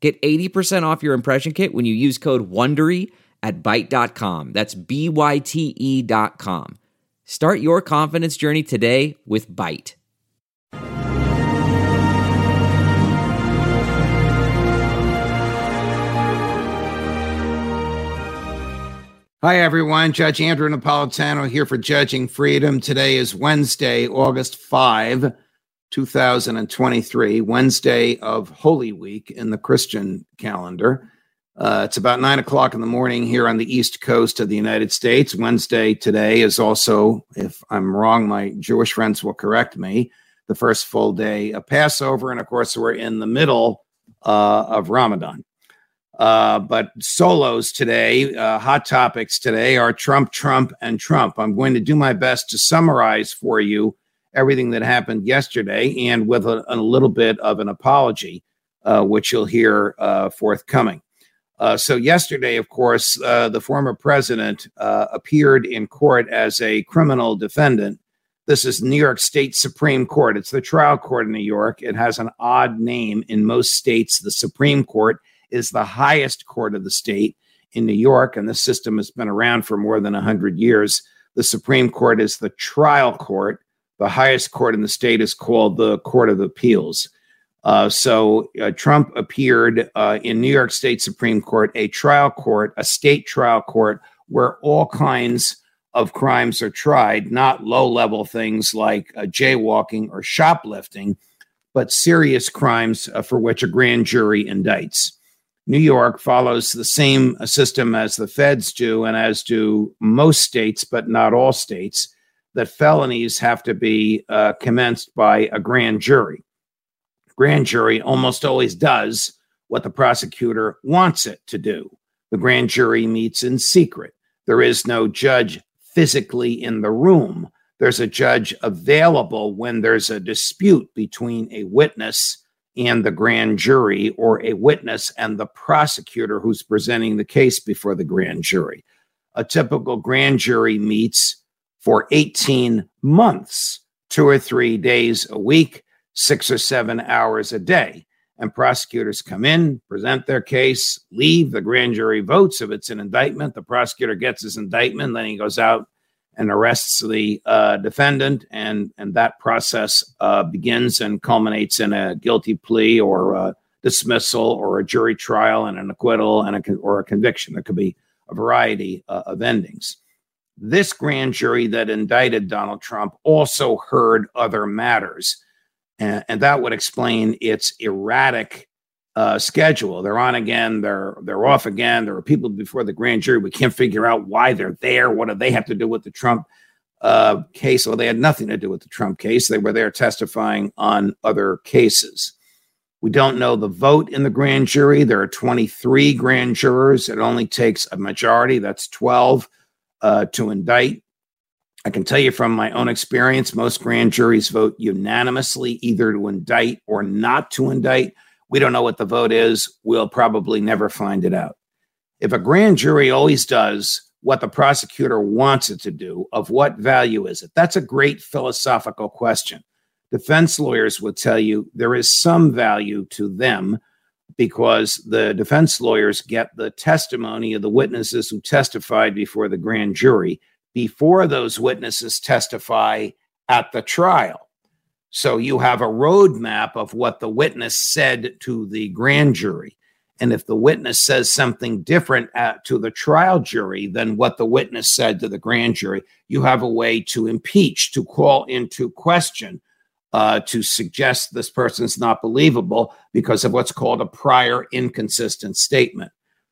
Get 80% off your impression kit when you use code WONDERY at Byte.com. That's B-Y-T-E dot com. Start your confidence journey today with Byte. Hi, everyone. Judge Andrew Napolitano here for Judging Freedom. Today is Wednesday, August 5, 2023, Wednesday of Holy Week in the Christian calendar. Uh, it's about nine o'clock in the morning here on the East Coast of the United States. Wednesday today is also, if I'm wrong, my Jewish friends will correct me, the first full day of Passover. And of course, we're in the middle uh, of Ramadan. Uh, but solos today, uh, hot topics today are Trump, Trump, and Trump. I'm going to do my best to summarize for you everything that happened yesterday and with a, a little bit of an apology, uh, which you'll hear uh, forthcoming. Uh, so, yesterday, of course, the former president appeared in court as a criminal defendant. This is New York State Supreme Court. It's the trial court in New York. It has an odd name in most states. The Supreme Court is the highest court of the state in New York, and this system has been around for more than 100 years. The Supreme Court is the trial court. The highest court in the state is called the Court of Appeals. Uh, so uh, Trump appeared uh, in New York State Supreme Court, a trial court, a state trial court, where all kinds of crimes are tried, not low level things like uh, jaywalking or shoplifting, but serious crimes uh, for which a grand jury indicts. New York follows the same system as the feds do, and as do most states, but not all states, that felonies have to be uh, commenced by a grand jury. Grand jury almost always does what the prosecutor wants it to do. The grand jury meets in secret. There is no judge physically in the room. There's a judge available when there's a dispute between a witness and the grand jury or a witness and the prosecutor who's presenting the case before the grand jury. A typical grand jury meets for 18 months, two or three days a week, six or seven hours a day. And prosecutors come in, present their case, leave. The grand jury votes. If it's an indictment, the prosecutor gets his indictment, then he goes out and arrests the uh, defendant, and and that process uh, begins and culminates in a guilty plea or a dismissal or a jury trial and an acquittal and a or a conviction. There could be a variety uh, of endings. This grand jury that indicted Donald Trump also heard other matters, and, and that would explain its erratic uh, schedule. They're on again. They're they're off again. There are people before the grand jury. We can't figure out why they're there. What do they have to do with the Trump uh, case? Well, they had nothing to do with the Trump case. They were there testifying on other cases. We don't know the vote in the grand jury. There are 23 grand jurors. It only takes a majority. That's 12 uh, to indict. I can tell you from my own experience, most grand juries vote unanimously either to indict or not to indict. We don't know what the vote is. We'll probably never find it out. If a grand jury always does what the prosecutor wants it to do, of what value is it? That's a great philosophical question. Defense lawyers would tell you there is some value to them because the defense lawyers get the testimony of the witnesses who testified before the grand jury before those witnesses testify at the trial. So you have a roadmap of what the witness said to the grand jury. And if the witness says something different at, to the trial jury than what the witness said to the grand jury, you have a way to impeach, to call into question, uh, to suggest this person's not believable because of what's called a prior inconsistent statement.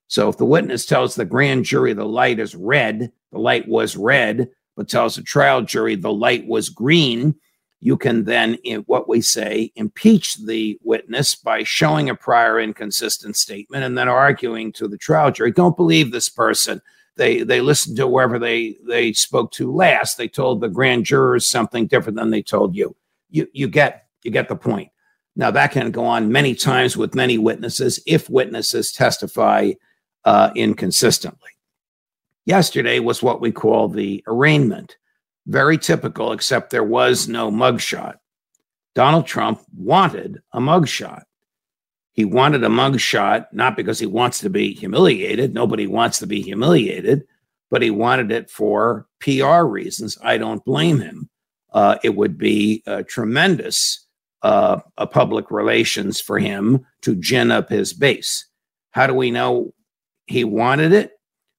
So if the witness tells the grand jury the light is red, the light was red, but tells the trial jury the light was green, you can then, in what we say, impeach the witness by showing a prior inconsistent statement and then arguing to the trial jury, don't believe this person. They they listened to whoever they they spoke to last. They told the grand jurors something different than they told you. You you get you get the point. Now that can go on many times with many witnesses if witnesses testify uh, inconsistently. Yesterday was what we call the arraignment very typical, except there was no mugshot. Donald Trump wanted a mugshot. He wanted a mugshot not because he wants to be humiliated. Nobody wants to be humiliated, but he wanted it for PR reasons. I don't blame him. Uh, it would be a tremendous uh, a public relations for him to gin up his base. How do we know he wanted it?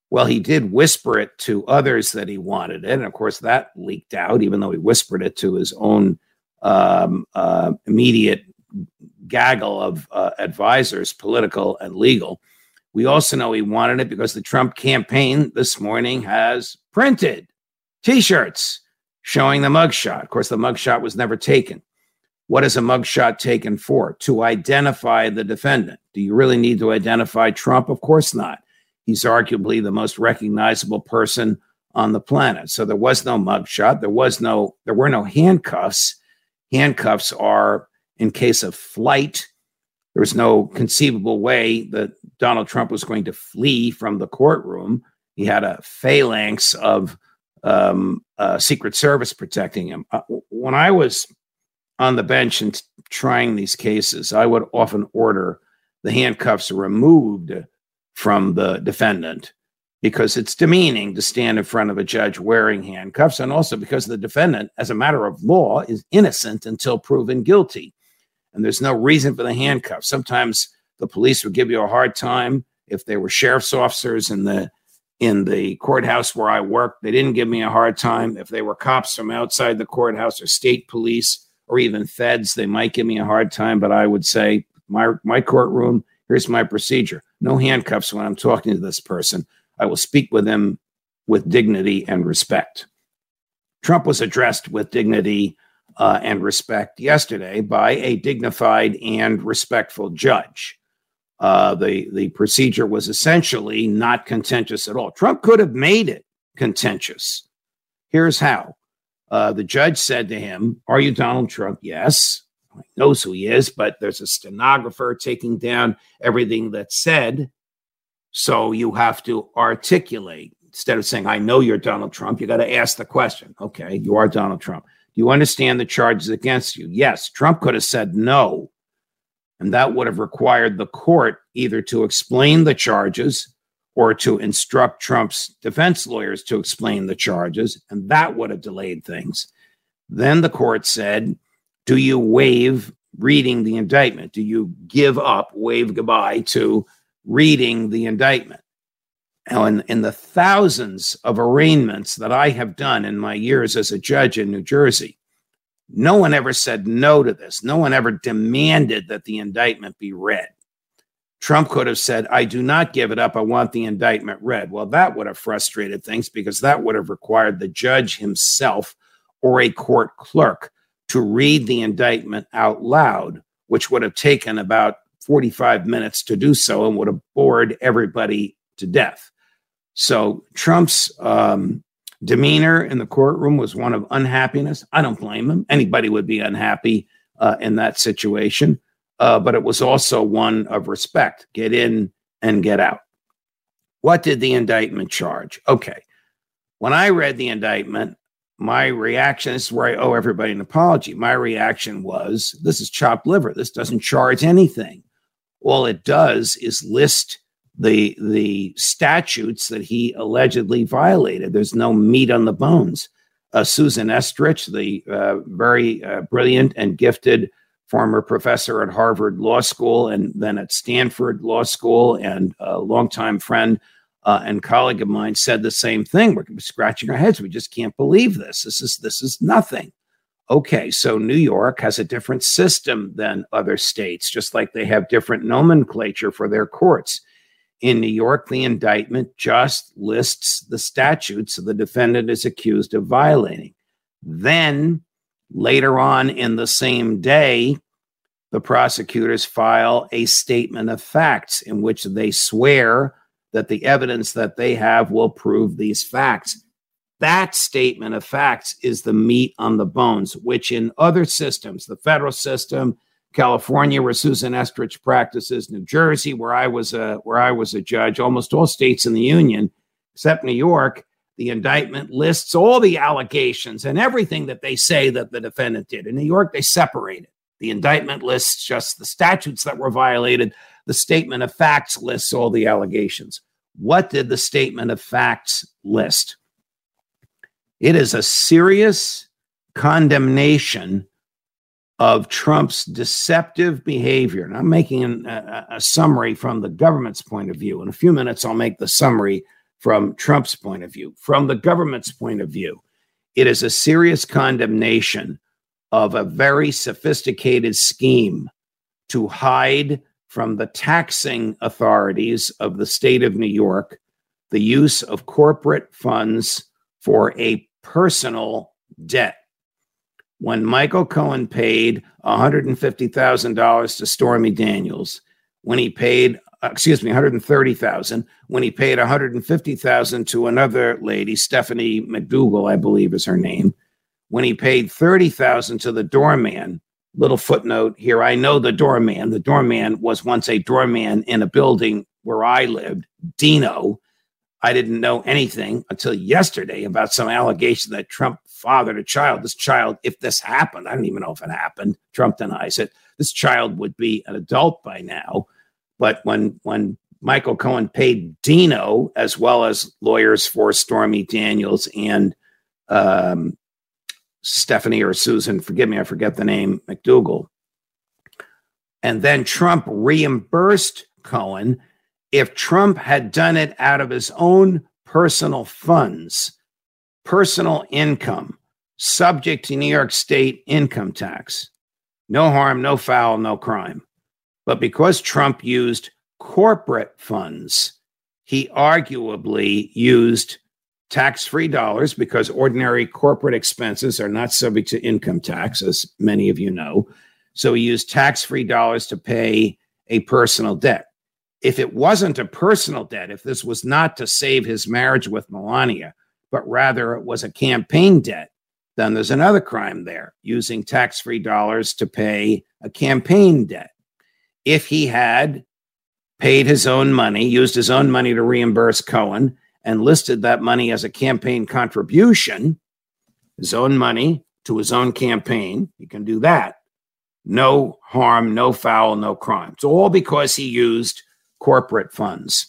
Well, he did whisper it to others that he wanted it. And of course, that leaked out, even though he whispered it to his own um, uh, immediate gaggle of uh, advisors, political and legal. We also know he wanted it because the Trump campaign this morning has printed t shirts showing the mugshot. Of course, the mugshot was never taken. What is a mugshot taken for? To identify the defendant. Do you really need to identify Trump? Of course not. He's arguably the most recognizable person on the planet. So there was no mugshot. There was no, there were no handcuffs. Handcuffs are in case of flight. There was no conceivable way that Donald Trump was going to flee from the courtroom. He had a phalanx of um, uh, Secret Service protecting him. Uh, when I was on the bench and trying these cases, I would often order the handcuffs removed from the defendant because it's demeaning to stand in front of a judge wearing handcuffs, and also because the defendant, as a matter of law, is innocent until proven guilty. And there's no reason for the handcuffs. Sometimes the police would give you a hard time if they were sheriff's officers in the in the courthouse where I worked. They didn't give me a hard time. If they were cops from outside the courthouse or state police or even feds, they might give me a hard time. But I would say my my courtroom Here's my procedure no handcuffs when I'm talking to this person. I will speak with them with dignity and respect. Trump was addressed with dignity uh, and respect yesterday by a dignified and respectful judge. Uh, the the procedure was essentially not contentious at all. Trump could have made it contentious. Here's how. Uh, the judge said to him, "Are you Donald Trump?" Yes knows who he is, but there's a stenographer taking down everything that's said. So you have to articulate instead of saying, I know you're Donald Trump, you got to ask the question. Okay, you are Donald Trump. Do you understand the charges against you? Yes. Trump could have said no. And that would have required the court either to explain the charges or to instruct Trump's defense lawyers to explain the charges. And that would have delayed things. Then the court said, do you waive reading the indictment? Do you give up, wave goodbye to reading the indictment? Now, in, in the thousands of arraignments that I have done in my years as a judge in New Jersey, no one ever said no to this. No one ever demanded that the indictment be read. Trump could have said, I do not give it up. I want the indictment read. Well, that would have frustrated things because that would have required the judge himself or a court clerk to read the indictment out loud, which would have taken about 45 minutes to do so and would have bored everybody to death. So Trump's um, demeanor in the courtroom was one of unhappiness. I don't blame him. Anybody would be unhappy uh, in that situation. Uh, but it was also one of respect get in and get out. What did the indictment charge? Okay. When I read the indictment, my reaction this is where I owe everybody an apology. My reaction was this is chopped liver. This doesn't charge anything. All it does is list the the statutes that he allegedly violated. There's no meat on the bones. Uh, Susan Estrich, the uh, very uh, brilliant and gifted former professor at Harvard Law School and then at Stanford Law School and a longtime friend uh, and colleague of mine said the same thing. We're scratching our heads. We just can't believe this. This is this is nothing. Okay, so New York has a different system than other states, just like they have different nomenclature for their courts. In New York, the indictment just lists the statutes the defendant is accused of violating. Then Later on in the same day, the prosecutors file a statement of facts in which they swear that the evidence that they have will prove these facts. That statement of facts is the meat on the bones, which in other systems, the federal system, California, where Susan Estrich practices, New Jersey, where I was a where I was a judge, almost all states in the union, except New York, the indictment lists all the allegations and everything that they say that the defendant did. In New York, they separate it. The indictment lists just the statutes that were violated. The statement of facts lists all the allegations. What did the statement of facts list? It is a serious condemnation of Trump's deceptive behavior. And I'm making an, a, a, summary from the government's point of view. In a few minutes, I'll make the summary from Trump's point of view. From the government's point of view, it is a serious condemnation of a very sophisticated scheme to hide from the taxing authorities of the state of New York the use of corporate funds for a personal debt. When Michael Cohen paid $150,000 to Stormy Daniels, when he paid, uh, excuse me, 130,000, when he paid 150,000 to another lady, Stephanie McDougal, I believe is her name, when he paid 30,000 to the doorman. Little footnote here. I know the doorman. The doorman was once a doorman in a building where I lived, Dino. I didn't know anything until yesterday about some allegation that Trump fathered a child. This child, if this happened, I don't even know if it happened. Trump denies it. This child would be an adult by now. But when when Michael Cohen paid Dino as well as lawyers for Stormy Daniels and um, Stephanie or Susan, forgive me, I forget the name, McDougal. And then Trump reimbursed Cohen. If Trump had done it out of his own personal funds, personal income, subject to New York State income tax, no harm, no foul, no crime. But because Trump used corporate funds, he arguably used tax free dollars because ordinary corporate expenses are not subject to income tax, as many of you know. So he used tax free dollars to pay a personal debt. If it wasn't a personal debt, if this was not to save his marriage with Melania, but rather it was a campaign debt, then there's another crime there using tax free dollars to pay a campaign debt. If he had paid his own money, used his own money to reimburse Cohen, and listed that money as a campaign contribution, his own money to his own campaign. He can do that. No harm, no foul, no crime. It's all because he used corporate funds.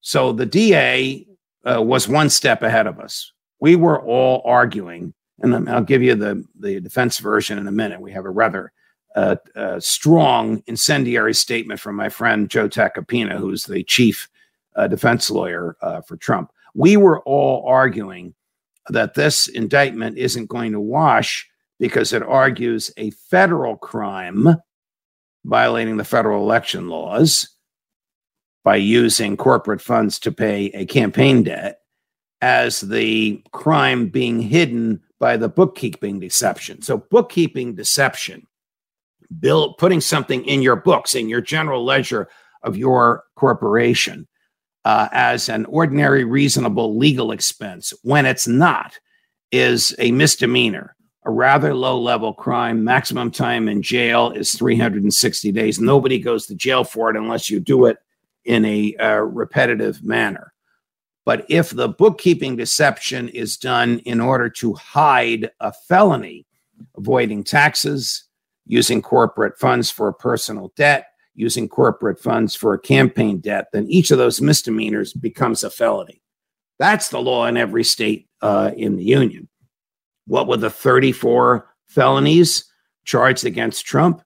So the DA uh, was one step ahead of us. We were all arguing, and I'll give you the, the defense version in a minute. We have a rather uh, uh, strong incendiary statement from my friend Joe Tacopina, who's the chief uh, defense lawyer uh, for Trump. We were all arguing that this indictment isn't going to wash because it argues a federal crime violating the federal election laws by using corporate funds to pay a campaign debt as the crime being hidden by the bookkeeping deception. So, bookkeeping deception, putting something in your books, in your general ledger of your corporation, uh, as an ordinary, reasonable legal expense when it's not is a misdemeanor, a rather low level crime. Maximum time in jail is 360 days. Nobody goes to jail for it unless you do it in a uh, repetitive manner. But if the bookkeeping deception is done in order to hide a felony, avoiding taxes, using corporate funds for a personal debt, using corporate funds for a campaign debt, then each of those misdemeanors becomes a felony. That's the law in every state uh, in the union. What were the 34 felonies charged against Trump?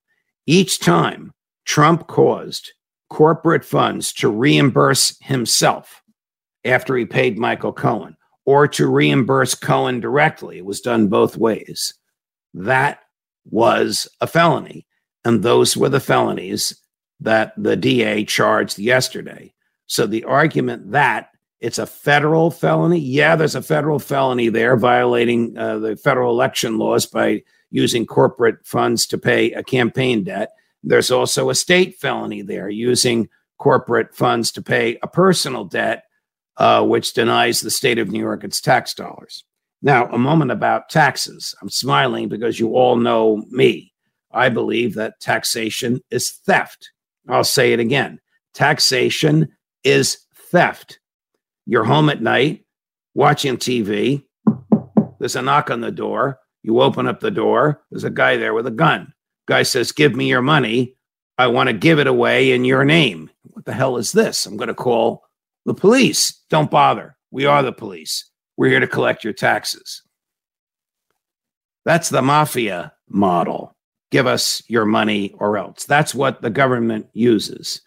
Each time Trump caused corporate funds to reimburse himself after he paid Michael Cohen or to reimburse Cohen directly, it was done both ways. That was a felony. And those were the felonies that the DA charged yesterday. So the argument that it's a federal felony, yeah, there's a federal felony there violating uh, the federal election laws by using corporate funds to pay a campaign debt. There's also a state felony there, using corporate funds to pay a personal debt, uh, which denies the state of New York its tax dollars. Now, a moment about taxes. I'm smiling because you all know me. I believe that taxation is theft. I'll say it again taxation is theft. You're home at night watching TV. There's a knock on the door. You open up the door. There's a guy there with a gun. Guy says, Give me your money. I want to give it away in your name. What the hell is this? I'm going to call the police. Don't bother. We are the police. We're here to collect your taxes. That's the mafia model. Give us your money or else. That's what the government uses.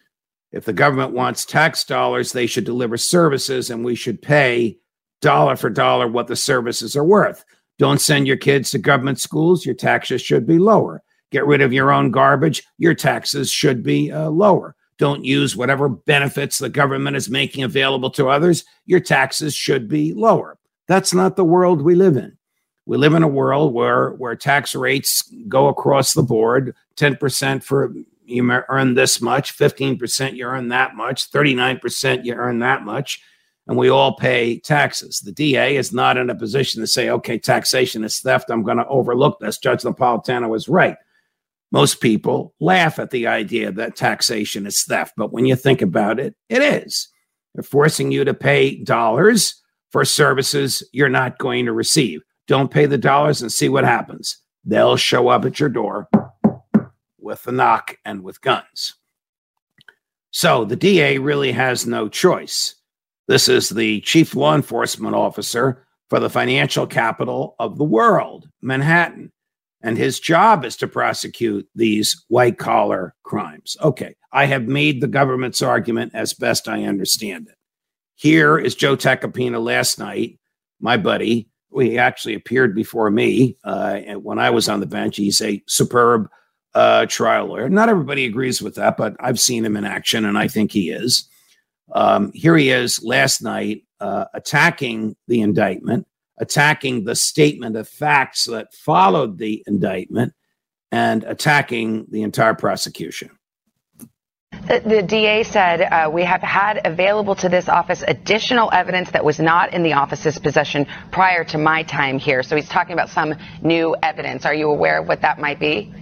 If the government wants tax dollars, they should deliver services and we should pay dollar for dollar what the services are worth. Don't send your kids to government schools, your taxes should be lower. Get rid of your own garbage, your taxes should be uh, lower. Don't use whatever benefits the government is making available to others, your taxes should be lower. That's not the world we live in. We live in a world where, where tax rates go across the board 10% for you earn this much, 15% you earn that much, 39% you earn that much, and we all pay taxes. The DA is not in a position to say, okay, taxation is theft. I'm going to overlook this. Judge Napolitano was right. Most people laugh at the idea that taxation is theft, but when you think about it, it is. They're forcing you to pay dollars for services you're not going to receive. Don't pay the dollars and see what happens. They'll show up at your door with a knock and with guns. So the DA really has no choice. This is the chief law enforcement officer for the financial capital of the world, Manhattan. And his job is to prosecute these white collar crimes. Okay, I have made the government's argument as best I understand it. Here is Joe Tacopina last night, my buddy. He actually appeared before me uh, when I was on the bench. He's a superb uh, trial lawyer. Not everybody agrees with that, but I've seen him in action, and I think he is. Um, here he is last night uh, attacking the indictment, attacking the statement of facts that followed the indictment, and attacking the entire prosecution. The, the DA said uh, we have had available to this office additional evidence that was not in the office's possession prior to my time here. So he's talking about some new evidence. Are you aware of what that might be?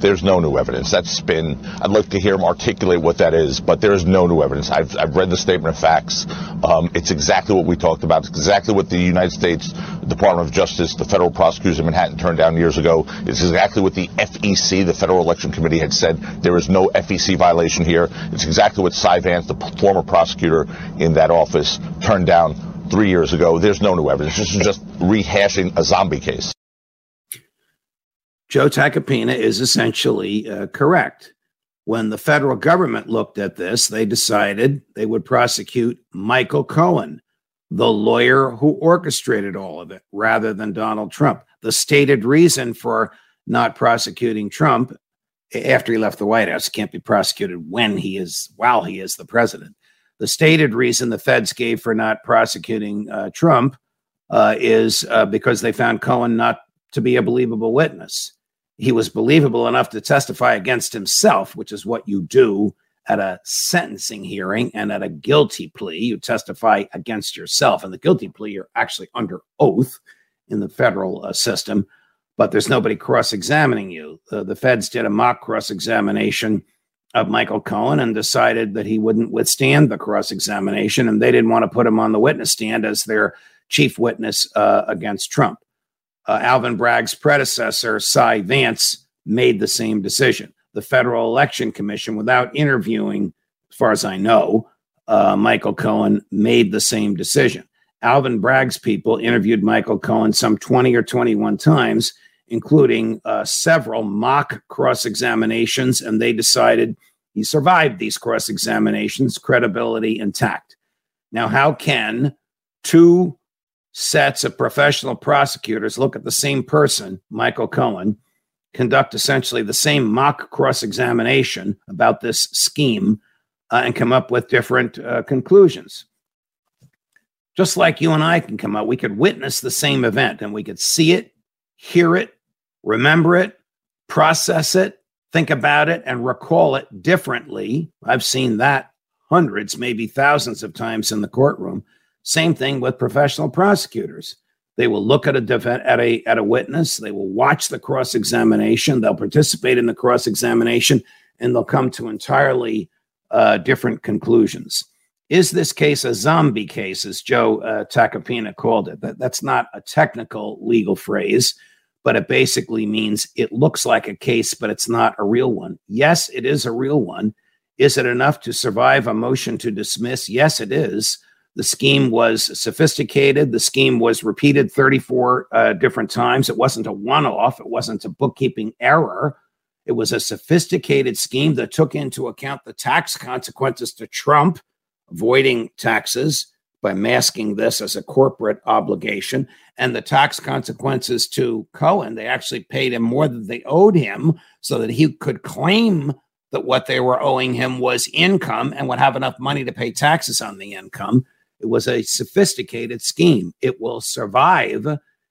There's no new evidence. That's spin. I'd like to hear him articulate what that is, but there is no new evidence. I've, I've read the statement of facts. Um, it's exactly what we talked about. It's exactly what the United States Department of Justice, the federal prosecutors in Manhattan turned down years ago. It's exactly what the FEC, the Federal Election Committee, had said. There is no FEC violation here. It's exactly what Cy Vance, the former prosecutor in that office, turned down three years ago. There's no new evidence. This is just rehashing a zombie case. Joe Tacopina is essentially uh, correct. When the federal government looked at this, they decided they would prosecute Michael Cohen, the lawyer who orchestrated all of it, rather than Donald Trump. The stated reason for not prosecuting Trump after he left the White House can't be prosecuted when he is, while he is the president. The stated reason the feds gave for not prosecuting uh, Trump uh, is uh, because they found Cohen not to be a believable witness he was believable enough to testify against himself, which is what you do at a sentencing hearing and at a guilty plea. You testify against yourself. And the guilty plea, you're actually under oath in the federal uh, system, but there's nobody cross examining you. Uh, the feds did a mock cross examination of Michael Cohen and decided that he wouldn't withstand the cross examination, and they didn't want to put him on the witness stand as their chief witness uh, against Trump uh, Alvin Bragg's predecessor, Cy Vance, made the same decision. The Federal Election Commission, without interviewing, as far as I know, uh, Michael Cohen, made the same decision. Alvin Bragg's people interviewed Michael Cohen some 20 or 21 times, including uh, several mock cross examinations, and they decided he survived these cross examinations, credibility intact. Now, how can two sets of professional prosecutors look at the same person, Michael Cohen, conduct essentially the same mock cross examination about this scheme uh, and come up with different uh, conclusions. Just like you and I can come up, we could witness the same event and we could see it, hear it, remember it, process it, think about it, and recall it differently. I've seen that hundreds, maybe thousands of times in the courtroom. Same thing with professional prosecutors. They will look at a def- at a at a witness. They will watch the cross examination. They'll participate in the cross examination, and they'll come to entirely uh, different conclusions. Is this case a zombie case, as Joe uh, Tacopina called it? That, that's not a technical legal phrase, but it basically means it looks like a case, but it's not a real one. Yes, it is a real one. Is it enough to survive a motion to dismiss? Yes, it is. The scheme was sophisticated. The scheme was repeated 34 uh, different times. It wasn't a one off, it wasn't a bookkeeping error. It was a sophisticated scheme that took into account the tax consequences to Trump avoiding taxes by masking this as a corporate obligation and the tax consequences to Cohen. They actually paid him more than they owed him so that he could claim that what they were owing him was income and would have enough money to pay taxes on the income. It was a sophisticated scheme. It will survive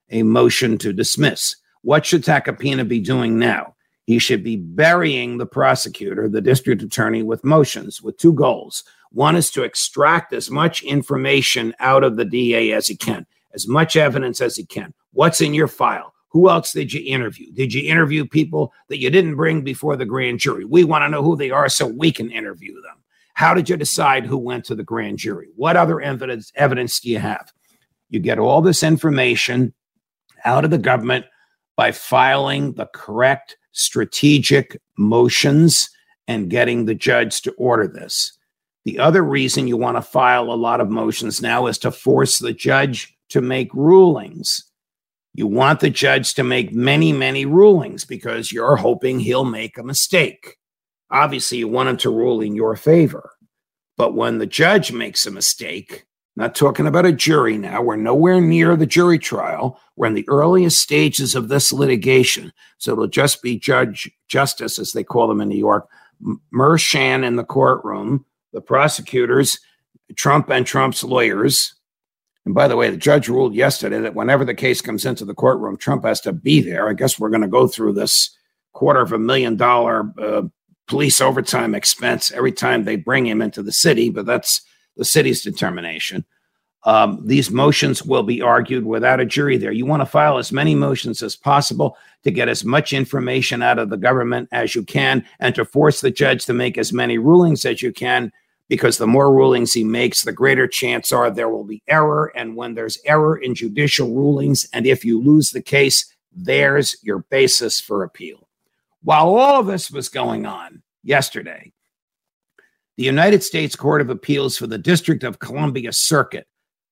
a motion to dismiss. What should Tacopina be doing now? He should be burying the prosecutor, the district attorney, with motions with two goals. One is to extract as much information out of the DA as he can, as much evidence as he can. What's in your file? Who else did you interview? Did you interview people that you didn't bring before the grand jury? We want to know who they are so we can interview them. How did you decide who went to the grand jury? What other evidence evidence do you have? You get all this information out of the government by filing the correct strategic motions and getting the judge to order this. The other reason you want to file a lot of motions now is to force the judge to make rulings. You want the judge to make many, many rulings because you're hoping he'll make a mistake. Obviously, you want him to rule in your favor. But when the judge makes a mistake, not talking about a jury now, we're nowhere near the jury trial. We're in the earliest stages of this litigation. So it'll just be Judge Justice, as they call them in New York, Merchan in the courtroom the prosecutors, Trump and Trump's lawyers. And by the way, the judge ruled yesterday that whenever the case comes into the courtroom, Trump has to be there. I guess we're going to go through this quarter of a million dollar uh, police overtime expense every time they bring him into the city, but that's the city's determination. Um, these motions will be argued without a jury there. You want to file as many motions as possible to get as much information out of the government as you can and to force the judge to make as many rulings as you can because the more rulings he makes, the greater chance are there will be error. And when there's error in judicial rulings, and if you lose the case, there's your basis for appeal. While all of this was going on yesterday, the United States Court of Appeals for the District of Columbia Circuit,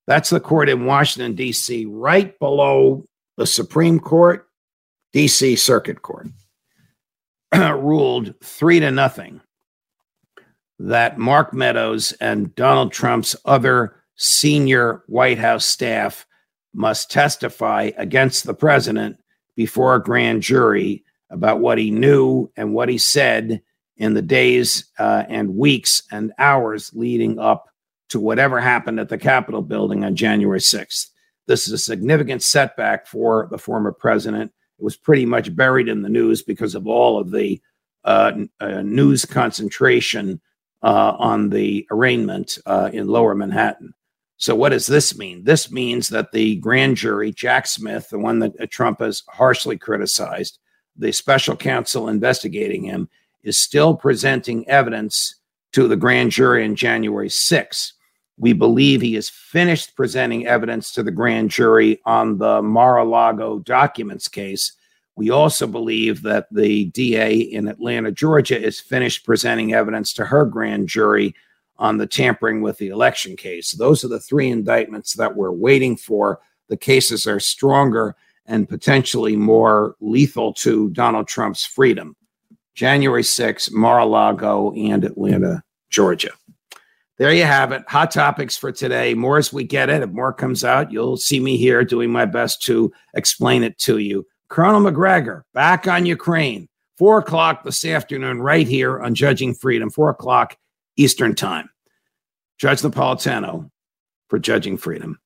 that's the court in Washington, D.C., right below the Supreme Court, D.C. Circuit Court, ruled three to nothing that Mark Meadows and Donald Trump's other senior White House staff must testify against the president before a grand jury about what he knew and what he said in the days uh, and weeks and hours leading up to whatever happened at the Capitol building on January 6th. This is a significant setback for the former president. It was pretty much buried in the news because of all of the uh, uh, news concentration uh, on the arraignment uh, in lower Manhattan. So, what does this mean? This means that the grand jury, Jack Smith, the one that uh, Trump has harshly criticized, the special counsel investigating him, is still presenting evidence to the grand jury on January 6th. We believe he has finished presenting evidence to the grand jury on the Mar a Lago documents case we also believe that the DA in Atlanta, Georgia, is finished presenting evidence to her grand jury on the tampering with the election case. Those are the three indictments that we're waiting for. The cases are stronger and potentially more lethal to Donald Trump's freedom. January 6th, Mar a Lago and Atlanta, Georgia. There you have it. Hot topics for today. More as we get it. If more comes out, you'll see me here doing my best to explain it to you. Colonel Macgregor back on Ukraine. Four o'clock this afternoon, right here on Judging Freedom, four o'clock Eastern Time. Judge Napolitano for Judging Freedom.